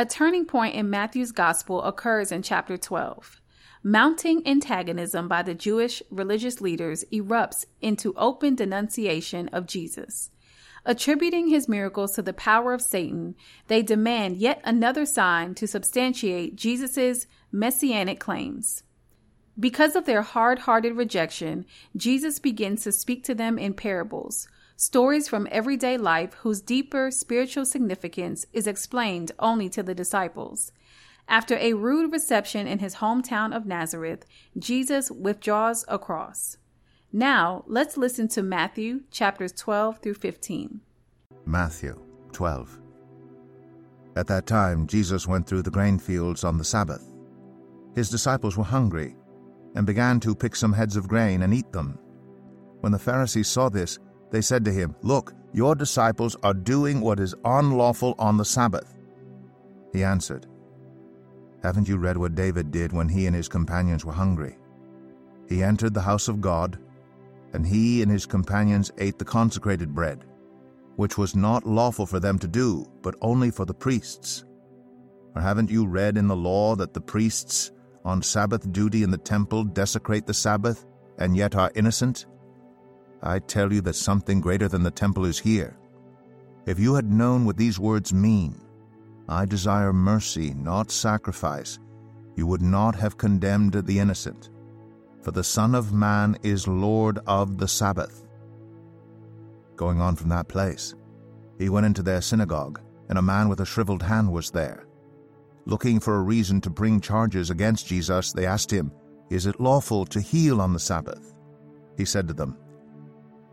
A turning point in Matthew's Gospel occurs in chapter 12. Mounting antagonism by the Jewish religious leaders erupts into open denunciation of Jesus. Attributing his miracles to the power of Satan, they demand yet another sign to substantiate Jesus' messianic claims. Because of their hard hearted rejection, Jesus begins to speak to them in parables, stories from everyday life whose deeper spiritual significance is explained only to the disciples. After a rude reception in his hometown of Nazareth, Jesus withdraws across. Now, let's listen to Matthew chapters 12 through 15. Matthew 12. At that time, Jesus went through the grain fields on the Sabbath. His disciples were hungry and began to pick some heads of grain and eat them. When the Pharisees saw this, they said to him, Look, your disciples are doing what is unlawful on the Sabbath. He answered, Haven't you read what David did when he and his companions were hungry? He entered the house of God, and he and his companions ate the consecrated bread, which was not lawful for them to do, but only for the priests. Or haven't you read in the law that the priests, on Sabbath duty in the temple, desecrate the Sabbath, and yet are innocent? I tell you that something greater than the temple is here. If you had known what these words mean, I desire mercy, not sacrifice, you would not have condemned the innocent. For the Son of Man is Lord of the Sabbath. Going on from that place, he went into their synagogue, and a man with a shriveled hand was there. Looking for a reason to bring charges against Jesus, they asked him, Is it lawful to heal on the Sabbath? He said to them,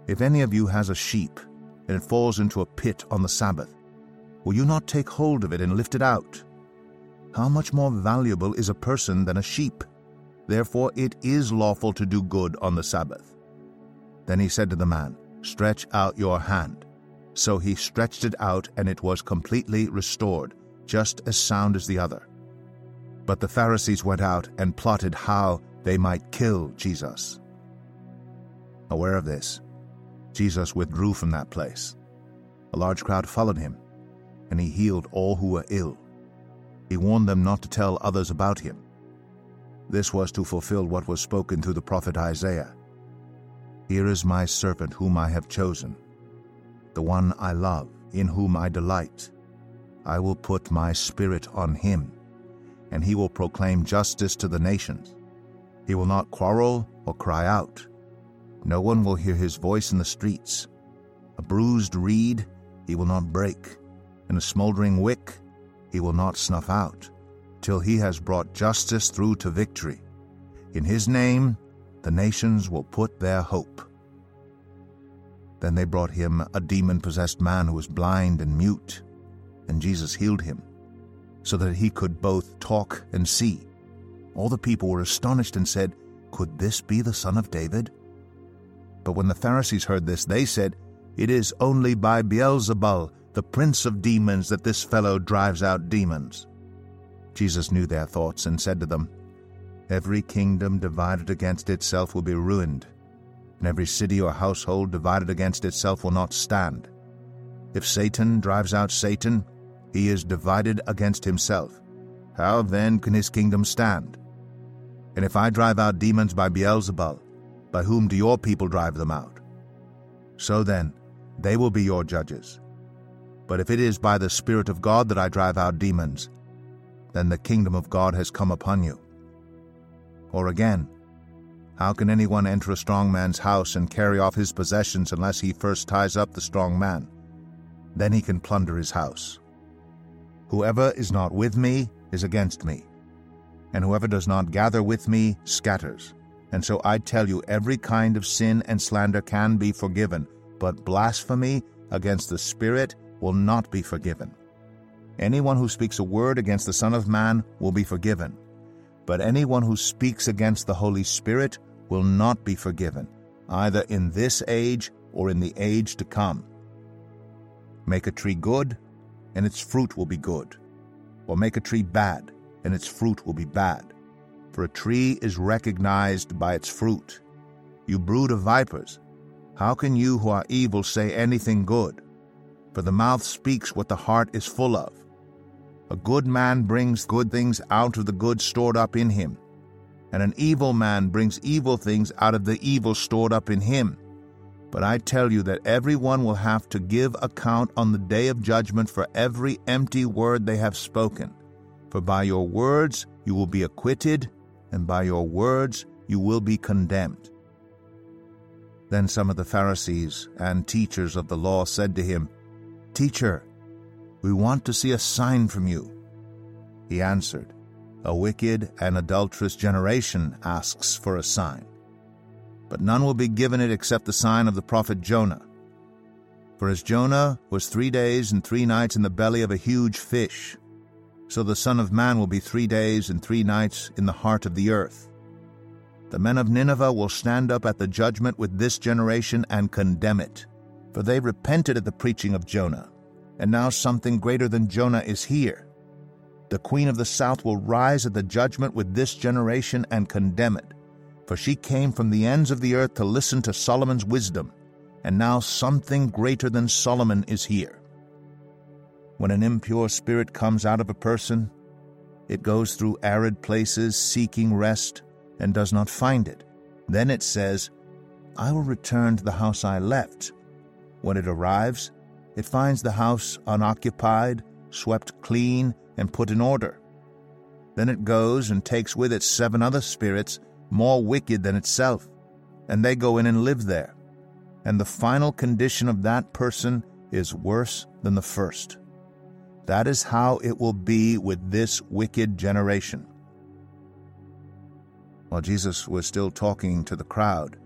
if any of you has a sheep, and it falls into a pit on the Sabbath, will you not take hold of it and lift it out? How much more valuable is a person than a sheep? Therefore it is lawful to do good on the Sabbath. Then he said to the man, Stretch out your hand. So he stretched it out, and it was completely restored, just as sound as the other. But the Pharisees went out and plotted how they might kill Jesus. Aware of this, Jesus withdrew from that place. A large crowd followed him, and he healed all who were ill. He warned them not to tell others about him. This was to fulfill what was spoken through the prophet Isaiah. Here is my servant whom I have chosen, the one I love, in whom I delight. I will put my spirit on him, and he will proclaim justice to the nations. He will not quarrel or cry out no one will hear his voice in the streets. A bruised reed he will not break, and a smoldering wick he will not snuff out, till he has brought justice through to victory. In his name the nations will put their hope. Then they brought him a demon possessed man who was blind and mute, and Jesus healed him, so that he could both talk and see. All the people were astonished and said, Could this be the son of David? But when the Pharisees heard this, they said, It is only by Beelzebul, the prince of demons, that this fellow drives out demons. Jesus knew their thoughts and said to them, Every kingdom divided against itself will be ruined, and every city or household divided against itself will not stand. If Satan drives out Satan, he is divided against himself. How then can his kingdom stand? And if I drive out demons by Beelzebul, by whom do your people drive them out? So then, they will be your judges. But if it is by the Spirit of God that I drive out demons, then the kingdom of God has come upon you. Or again, how can anyone enter a strong man's house and carry off his possessions unless he first ties up the strong man? Then he can plunder his house. Whoever is not with me is against me, and whoever does not gather with me scatters. And so I tell you, every kind of sin and slander can be forgiven, but blasphemy against the Spirit will not be forgiven. Anyone who speaks a word against the Son of Man will be forgiven, But anyone who speaks against the Holy Spirit will not be forgiven, either in this age or in the age to come. Make a tree good, and its fruit will be good, or make a tree bad, and its fruit will be bad. For a tree is recognized by its fruit. You brood of vipers, how can you who are evil say anything good? For the mouth speaks what the heart is full of. A good man brings good things out of the good stored up in him, and an evil man brings evil things out of the evil stored up in him. But I tell you that everyone will have to give account on the day of judgment for every empty word they have spoken. For by your words you will be acquitted, and by your words you will be condemned. Then some of the Pharisees and teachers of the law said to him, Teacher, we want to see a sign from you. He answered, A wicked and adulterous generation asks for a sign. But none will be given it except the sign of the prophet Jonah. For as Jonah was three days and three nights in the belly of a huge fish, so the Son of Man will be three days and three nights in the heart of the earth. The men of Nineveh will stand up at the judgment with this generation and condemn it, for they repented at the preaching of Jonah and now something greater than Jonah is here. The queen of the south will rise at the judgment with this generation and condemn it, for she came from the ends of the earth to listen to Solomon's wisdom, and now something greater than Solomon is here. When an impure spirit comes out of a person, it goes through arid places seeking rest and does not find it. Then it says, I will return to the house I left. When it arrives, it finds the house unoccupied, swept clean, and put in order. Then it goes and takes with it seven other spirits more wicked than itself, and they go in and live there. And the final condition of that person is worse than the first. That is how it will be with this wicked generation. While Jesus was still talking to the crowd,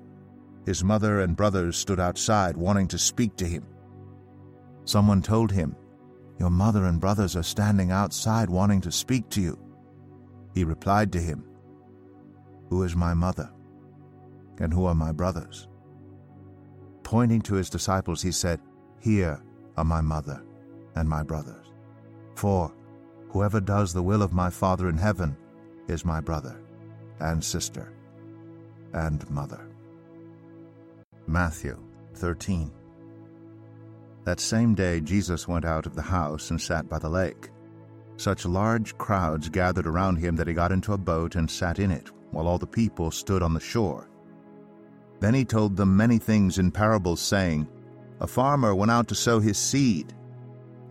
his mother and brothers stood outside wanting to speak to him. Someone told him, Your mother and brothers are standing outside wanting to speak to you. He replied to him, Who is my mother? And who are my brothers? Pointing to his disciples, he said, Here are my mother and my brothers. For whoever does the will of my Father in heaven is my brother and sister and mother. Matthew 13 that same day Jesus went out of the house and sat by the lake. Such large crowds gathered around him that he got into a boat and sat in it, while all the people stood on the shore. Then he told them many things in parables, saying, A farmer went out to sow his seed.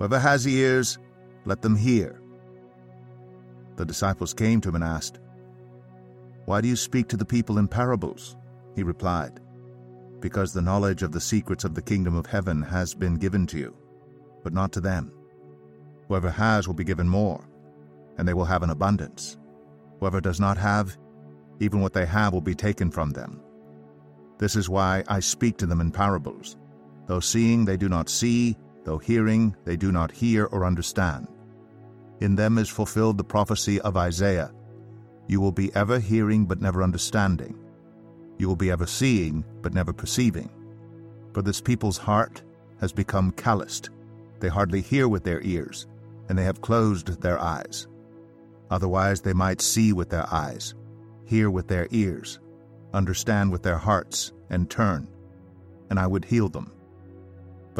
Whoever has ears, let them hear. The disciples came to him and asked, Why do you speak to the people in parables? He replied, because the knowledge of the secrets of the kingdom of heaven has been given to you, but not to them. Whoever has will be given more, and they will have an abundance. Whoever does not have, even what they have will be taken from them. This is why I speak to them in parables. Though seeing they do not see, though hearing they do not hear or understand. In them is fulfilled the prophecy of Isaiah You will be ever hearing but never understanding you will be ever seeing, but never perceiving. For this people's heart has become calloused. They hardly hear with their ears, and they have closed their eyes. Otherwise, they might see with their eyes, hear with their ears, understand with their hearts, and turn, and I would heal them.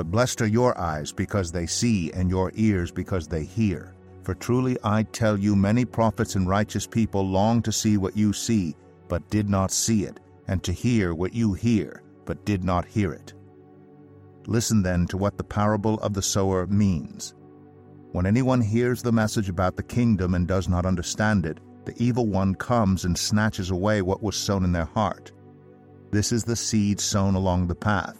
But blessed are your eyes because they see, and your ears because they hear. For truly I tell you, many prophets and righteous people long to see what you see, but did not see it and to hear what you hear, but did not hear it. Listen then to what the parable of the sower means. When anyone hears the message about the kingdom and does not understand it, the evil one comes and snatches away what was sown in their heart. This is the seed sown along the path.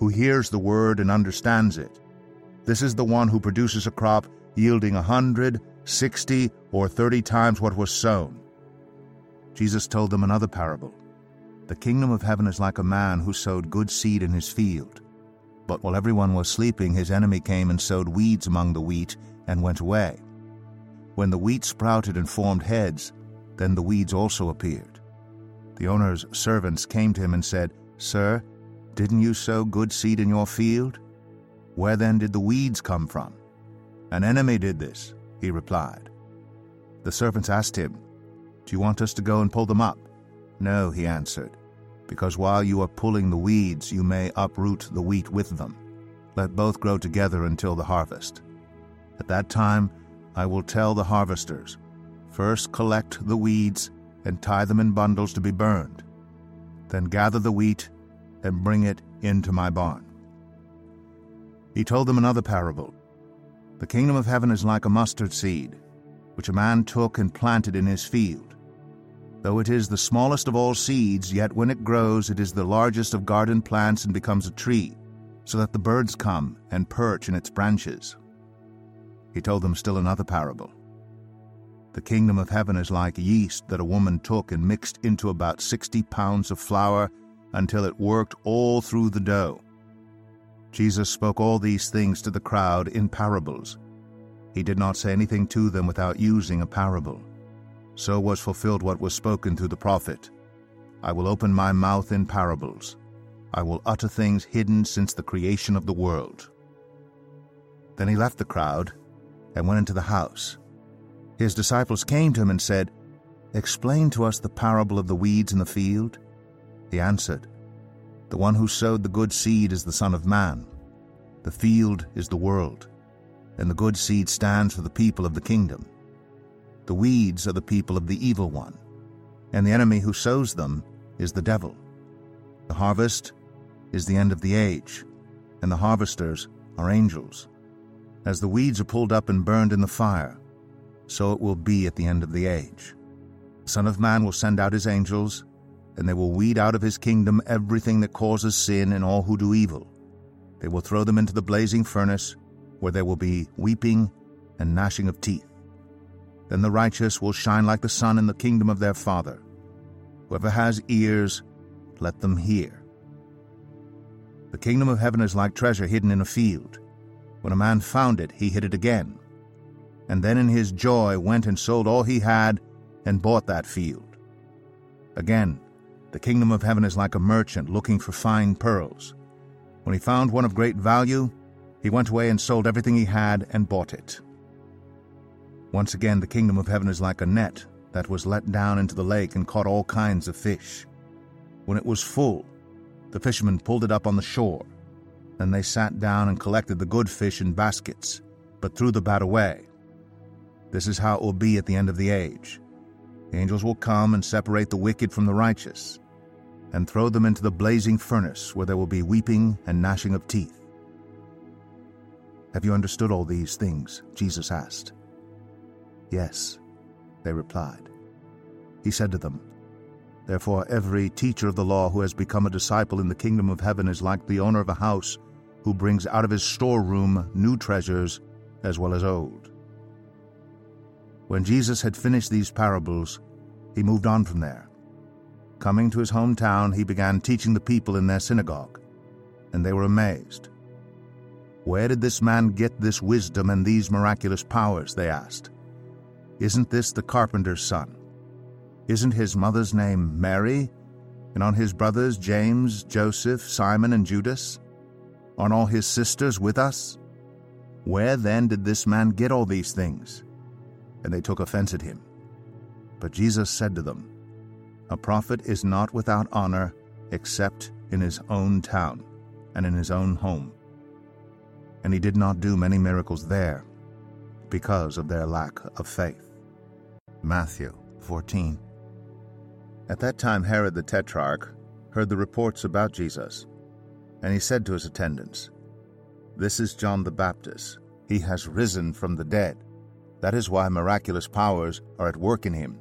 who hears the word and understands it. This is the one who produces a crop yielding a hundred, sixty, or thirty times what was sown. Jesus told them another parable. The kingdom of heaven is like a man who sowed good seed in his field. But while everyone was sleeping, his enemy came and sowed weeds among the wheat and went away. When the wheat sprouted and formed heads, then the weeds also appeared. The owner's servants came to him and said, Sir, didn't you sow good seed in your field? Where then did the weeds come from? An enemy did this, he replied. The servants asked him, Do you want us to go and pull them up? No, he answered because while you are pulling the weeds, you may uproot the wheat with them. Let both grow together until the harvest. At that time, I will tell the harvesters first collect the weeds and tie them in bundles to be burned, then gather the wheat and bring it into my barn. He told them another parable. The kingdom of heaven is like a mustard seed, which a man took and planted in his field. Though it is the smallest of all seeds, yet when it grows, it is the largest of garden plants and becomes a tree, so that the birds come and perch in its branches. He told them still another parable. The kingdom of heaven is like yeast that a woman took and mixed into about sixty pounds of flour until it worked all through the dough. Jesus spoke all these things to the crowd in parables. He did not say anything to them without using a parable. So was fulfilled what was spoken through the prophet I will open my mouth in parables. I will utter things hidden since the creation of the world. Then he left the crowd and went into the house. His disciples came to him and said, Explain to us the parable of the weeds in the field. He answered, The one who sowed the good seed is the Son of Man. The field is the world, and the good seed stands for the people of the kingdom. The weeds are the people of the evil one, and the enemy who sows them is the devil. The harvest is the end of the age, and the harvesters are angels. As the weeds are pulled up and burned in the fire, so it will be at the end of the age. The Son of Man will send out his angels, and they will weed out of his kingdom everything that causes sin and all who do evil. They will throw them into the blazing furnace, where there will be weeping and gnashing of teeth. Then the righteous will shine like the sun in the kingdom of their Father. Whoever has ears, let them hear. The kingdom of heaven is like treasure hidden in a field. When a man found it, he hid it again. And then in his joy went and sold all he had and bought that field. Again, the kingdom of heaven is like a merchant looking for fine pearls. When he found one of great value, he went away and sold everything he had and bought it. Once again, the kingdom of heaven is like a net that was let down into the lake and caught all kinds of fish. When it was full, the fishermen pulled it up on the shore. Then they sat down and collected the good fish in baskets, but threw the bad away. This is how it will be at the end of the age. Angels will come and separate the wicked from the righteous, and throw them into the blazing furnace, where there will be weeping and gnashing of teeth. Have you understood all these things? Jesus asked. Yes, they replied. He said to them, Therefore every teacher of the law who has become a disciple in the kingdom of heaven is like the owner of a house who brings out of his storeroom new treasures as well as old. When Jesus had finished these parables, he moved on from there. Coming to his hometown, he began teaching the people in their synagogue, and they were amazed. Where did this man get this wisdom and these miraculous powers? They asked. Isn't this the carpenter's son? Isn't his mother's name Mary? And on his brothers James, Joseph, Simon, and Judas? Aren't all his sisters with us? Where then did this man get all these things? And they took offense at him. But Jesus said to them, A prophet is not without honor except in his own town and in his own home. And he did not do many miracles there because of their lack of faith. Matthew 14. At that time, Herod the Tetrarch heard the reports about Jesus, and he said to his attendants, This is John the Baptist. He has risen from the dead. That is why miraculous powers are at work in him.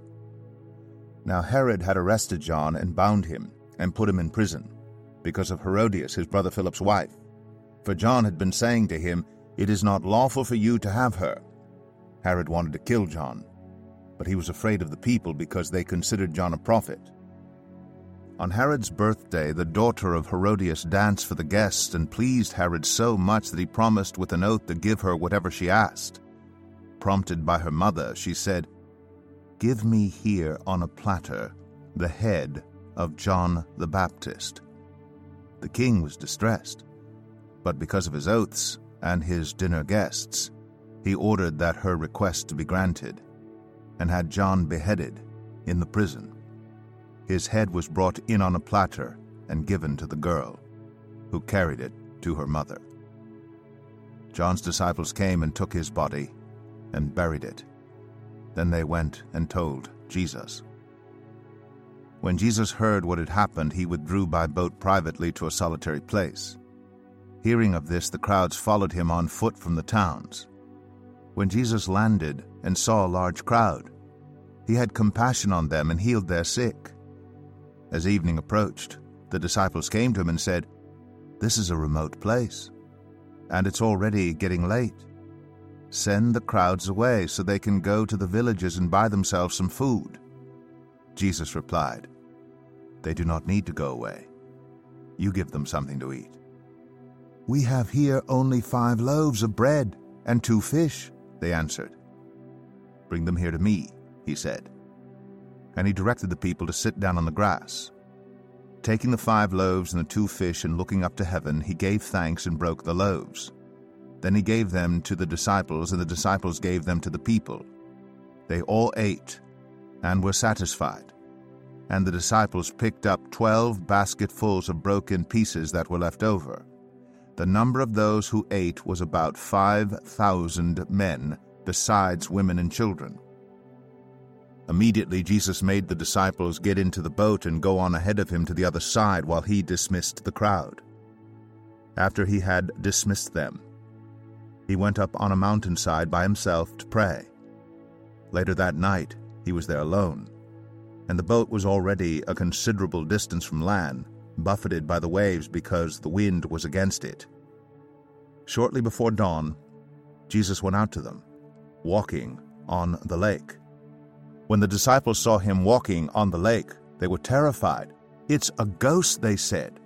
Now Herod had arrested John and bound him and put him in prison, because of Herodias, his brother Philip's wife. For John had been saying to him, It is not lawful for you to have her. Herod wanted to kill John, but he was afraid of the people because they considered John a prophet. On Herod's birthday, the daughter of Herodias danced for the guests and pleased Herod so much that he promised with an oath to give her whatever she asked. Prompted by her mother, she said, Give me here on a platter the head of John the Baptist. The king was distressed, but because of his oaths and his dinner guests, he ordered that her request to be granted, and had John beheaded in the prison. His head was brought in on a platter and given to the girl, who carried it to her mother. John's disciples came and took his body and buried it. Then they went and told Jesus. When Jesus heard what had happened, he withdrew by boat privately to a solitary place. Hearing of this, the crowds followed him on foot from the towns. When Jesus landed and saw a large crowd, he had compassion on them and healed their sick. As evening approached, the disciples came to him and said, This is a remote place, and it's already getting late. Send the crowds away so they can go to the villages and buy themselves some food. Jesus replied, They do not need to go away. You give them something to eat. We have here only five loaves of bread and two fish, they answered. Bring them here to me, he said. And he directed the people to sit down on the grass. Taking the five loaves and the two fish and looking up to heaven, he gave thanks and broke the loaves. Then he gave them to the disciples, and the disciples gave them to the people. They all ate and were satisfied. And the disciples picked up twelve basketfuls of broken pieces that were left over. The number of those who ate was about five thousand men, besides women and children. Immediately Jesus made the disciples get into the boat and go on ahead of him to the other side while he dismissed the crowd. After he had dismissed them, he went up on a mountainside by himself to pray. Later that night, he was there alone, and the boat was already a considerable distance from land, buffeted by the waves because the wind was against it. Shortly before dawn, Jesus went out to them, walking on the lake. When the disciples saw him walking on the lake, they were terrified. It's a ghost, they said,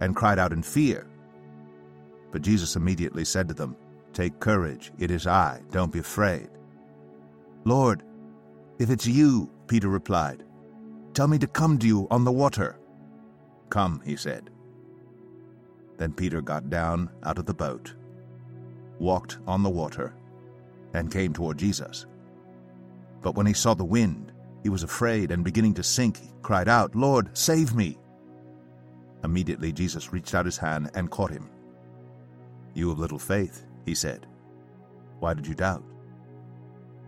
and cried out in fear. But Jesus immediately said to them, Take courage, it is I, don't be afraid. Lord, if it's you, Peter replied, tell me to come to you on the water. Come, he said. Then Peter got down out of the boat, walked on the water, and came toward Jesus. But when he saw the wind, he was afraid and beginning to sink, he cried out, Lord, save me! Immediately Jesus reached out his hand and caught him. You of little faith, he said. Why did you doubt?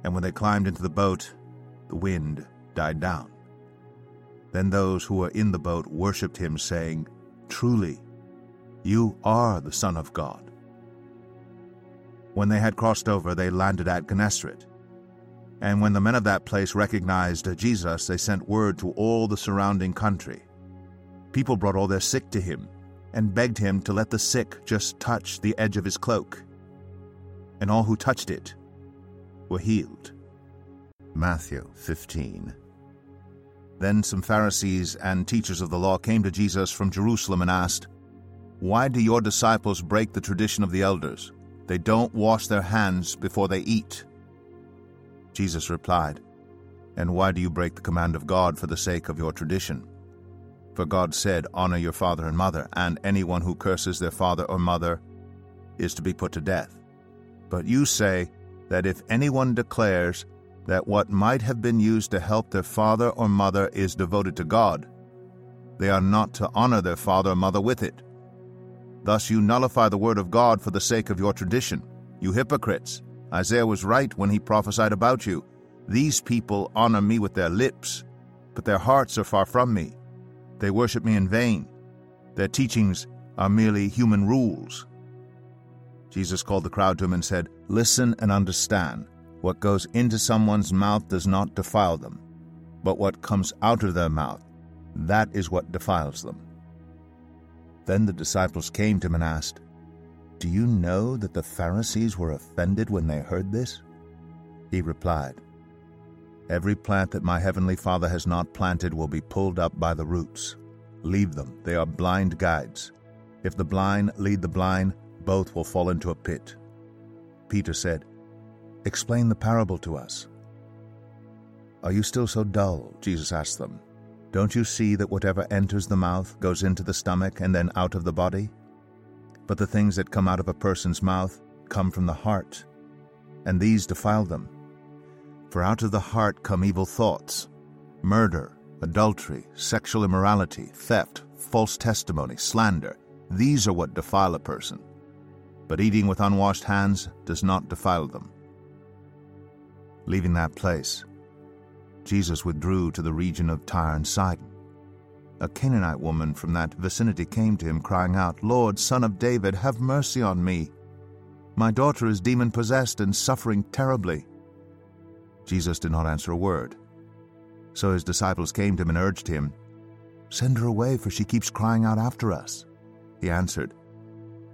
And when they climbed into the boat, the wind died down. Then those who were in the boat worshipped him, saying, Truly, you are the Son of God. When they had crossed over, they landed at Gennesaret. And when the men of that place recognized Jesus, they sent word to all the surrounding country. People brought all their sick to him and begged him to let the sick just touch the edge of his cloak and all who touched it were healed. Matthew 15. Then some Pharisees and teachers of the law came to Jesus from Jerusalem and asked, Why do your disciples break the tradition of the elders? They don't wash their hands before they eat. Jesus replied, And why do you break the command of God for the sake of your tradition? For God said, Honor your father and mother, and anyone who curses their father or mother is to be put to death. But you say that if anyone declares, that what might have been used to help their father or mother is devoted to God, they are not to honor their father or mother with it. Thus you nullify the word of God for the sake of your tradition. You hypocrites! Isaiah was right when he prophesied about you. These people honor me with their lips, but their hearts are far from me. They worship me in vain. Their teachings are merely human rules. Jesus called the crowd to him and said, Listen and understand. What goes into someone's mouth does not defile them, but what comes out of their mouth, that is what defiles them. Then the disciples came to him and asked, Do you know that the Pharisees were offended when they heard this? He replied, Every plant that my heavenly Father has not planted will be pulled up by the roots. Leave them, they are blind guides. If the blind lead the blind, both will fall into a pit. Peter said, Explain the parable to us. Are you still so dull? Jesus asked them. Don't you see that whatever enters the mouth goes into the stomach and then out of the body? But the things that come out of a person's mouth come from the heart, and these defile them. For out of the heart come evil thoughts, murder, adultery, sexual immorality, theft, false testimony, slander. These are what defile a person. But eating with unwashed hands does not defile them. Leaving that place, Jesus withdrew to the region of Tyre and Sidon. A Canaanite woman from that vicinity came to him, crying out, Lord, Son of David, have mercy on me. My daughter is demon possessed and suffering terribly. Jesus did not answer a word. So his disciples came to him and urged him, Send her away, for she keeps crying out after us. He answered,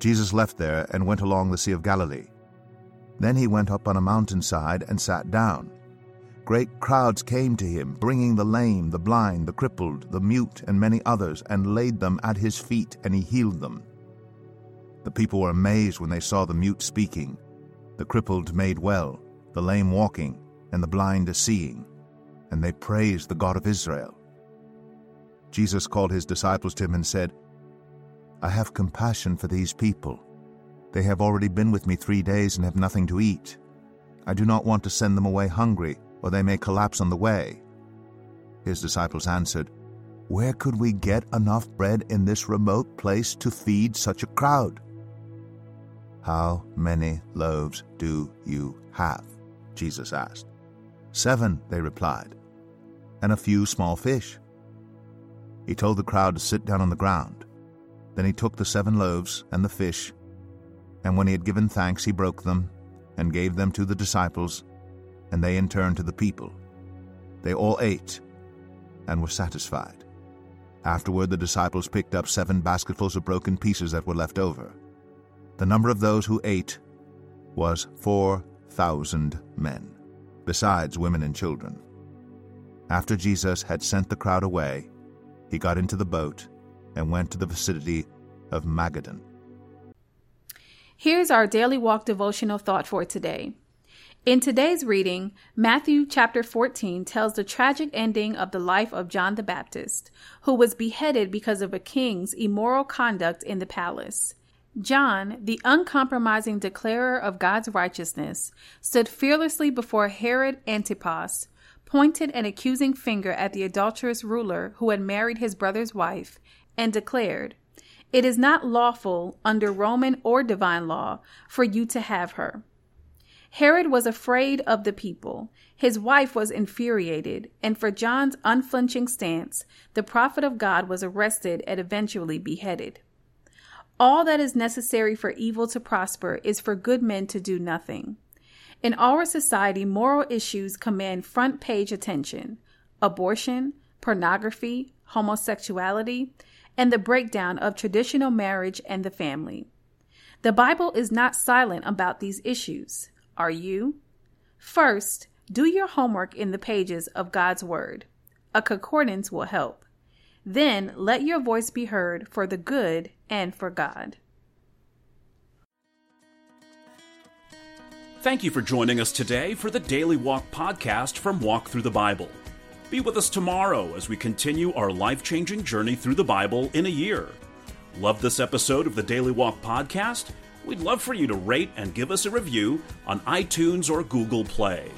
Jesus left there and went along the Sea of Galilee. Then he went up on a mountainside and sat down. Great crowds came to him, bringing the lame, the blind, the crippled, the mute, and many others, and laid them at his feet, and he healed them. The people were amazed when they saw the mute speaking, the crippled made well, the lame walking, and the blind seeing, and they praised the God of Israel. Jesus called his disciples to him and said, I have compassion for these people. They have already been with me three days and have nothing to eat. I do not want to send them away hungry or they may collapse on the way. His disciples answered, Where could we get enough bread in this remote place to feed such a crowd? How many loaves do you have? Jesus asked. Seven, they replied, and a few small fish. He told the crowd to sit down on the ground. Then he took the seven loaves and the fish, and when he had given thanks, he broke them and gave them to the disciples and they in turn to the people. They all ate and were satisfied. Afterward, the disciples picked up seven basketfuls of broken pieces that were left over. The number of those who ate was four thousand men, besides women and children. After Jesus had sent the crowd away, he got into the boat and went to the vicinity of Magadan. Here's our daily walk devotional thought for today. In today's reading, Matthew chapter 14 tells the tragic ending of the life of John the Baptist, who was beheaded because of a king's immoral conduct in the palace. John, the uncompromising declarer of God's righteousness, stood fearlessly before Herod Antipas, pointed an accusing finger at the adulterous ruler who had married his brother's wife, and declared, It is not lawful, under Roman or divine law, for you to have her. Herod was afraid of the people. His wife was infuriated, and for John's unflinching stance, the prophet of God was arrested and eventually beheaded. All that is necessary for evil to prosper is for good men to do nothing. In our society, moral issues command front page attention abortion, pornography, homosexuality, and the breakdown of traditional marriage and the family. The Bible is not silent about these issues. Are you? First, Do your homework in the pages of God's Word. A concordance will help. Then let your voice be heard for the good and for God. Thank you for joining us today for the Daily Walk podcast from Walk Thru the Bible. Be with us tomorrow as we continue our life changing journey through the Bible in a year. Love this episode of the Daily Walk podcast? We'd love for you to rate and give us a review on iTunes or Google Play.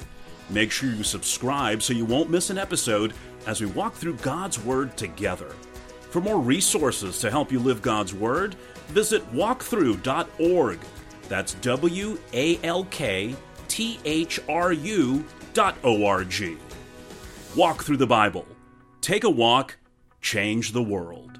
Make sure you subscribe so you won't miss an episode as we walk through God's Word together. For more resources to help you live God's Word, visit walkthru.org. That's W A L K T H R U dot O R G. Walk through the Bible. Take a walk, change the world.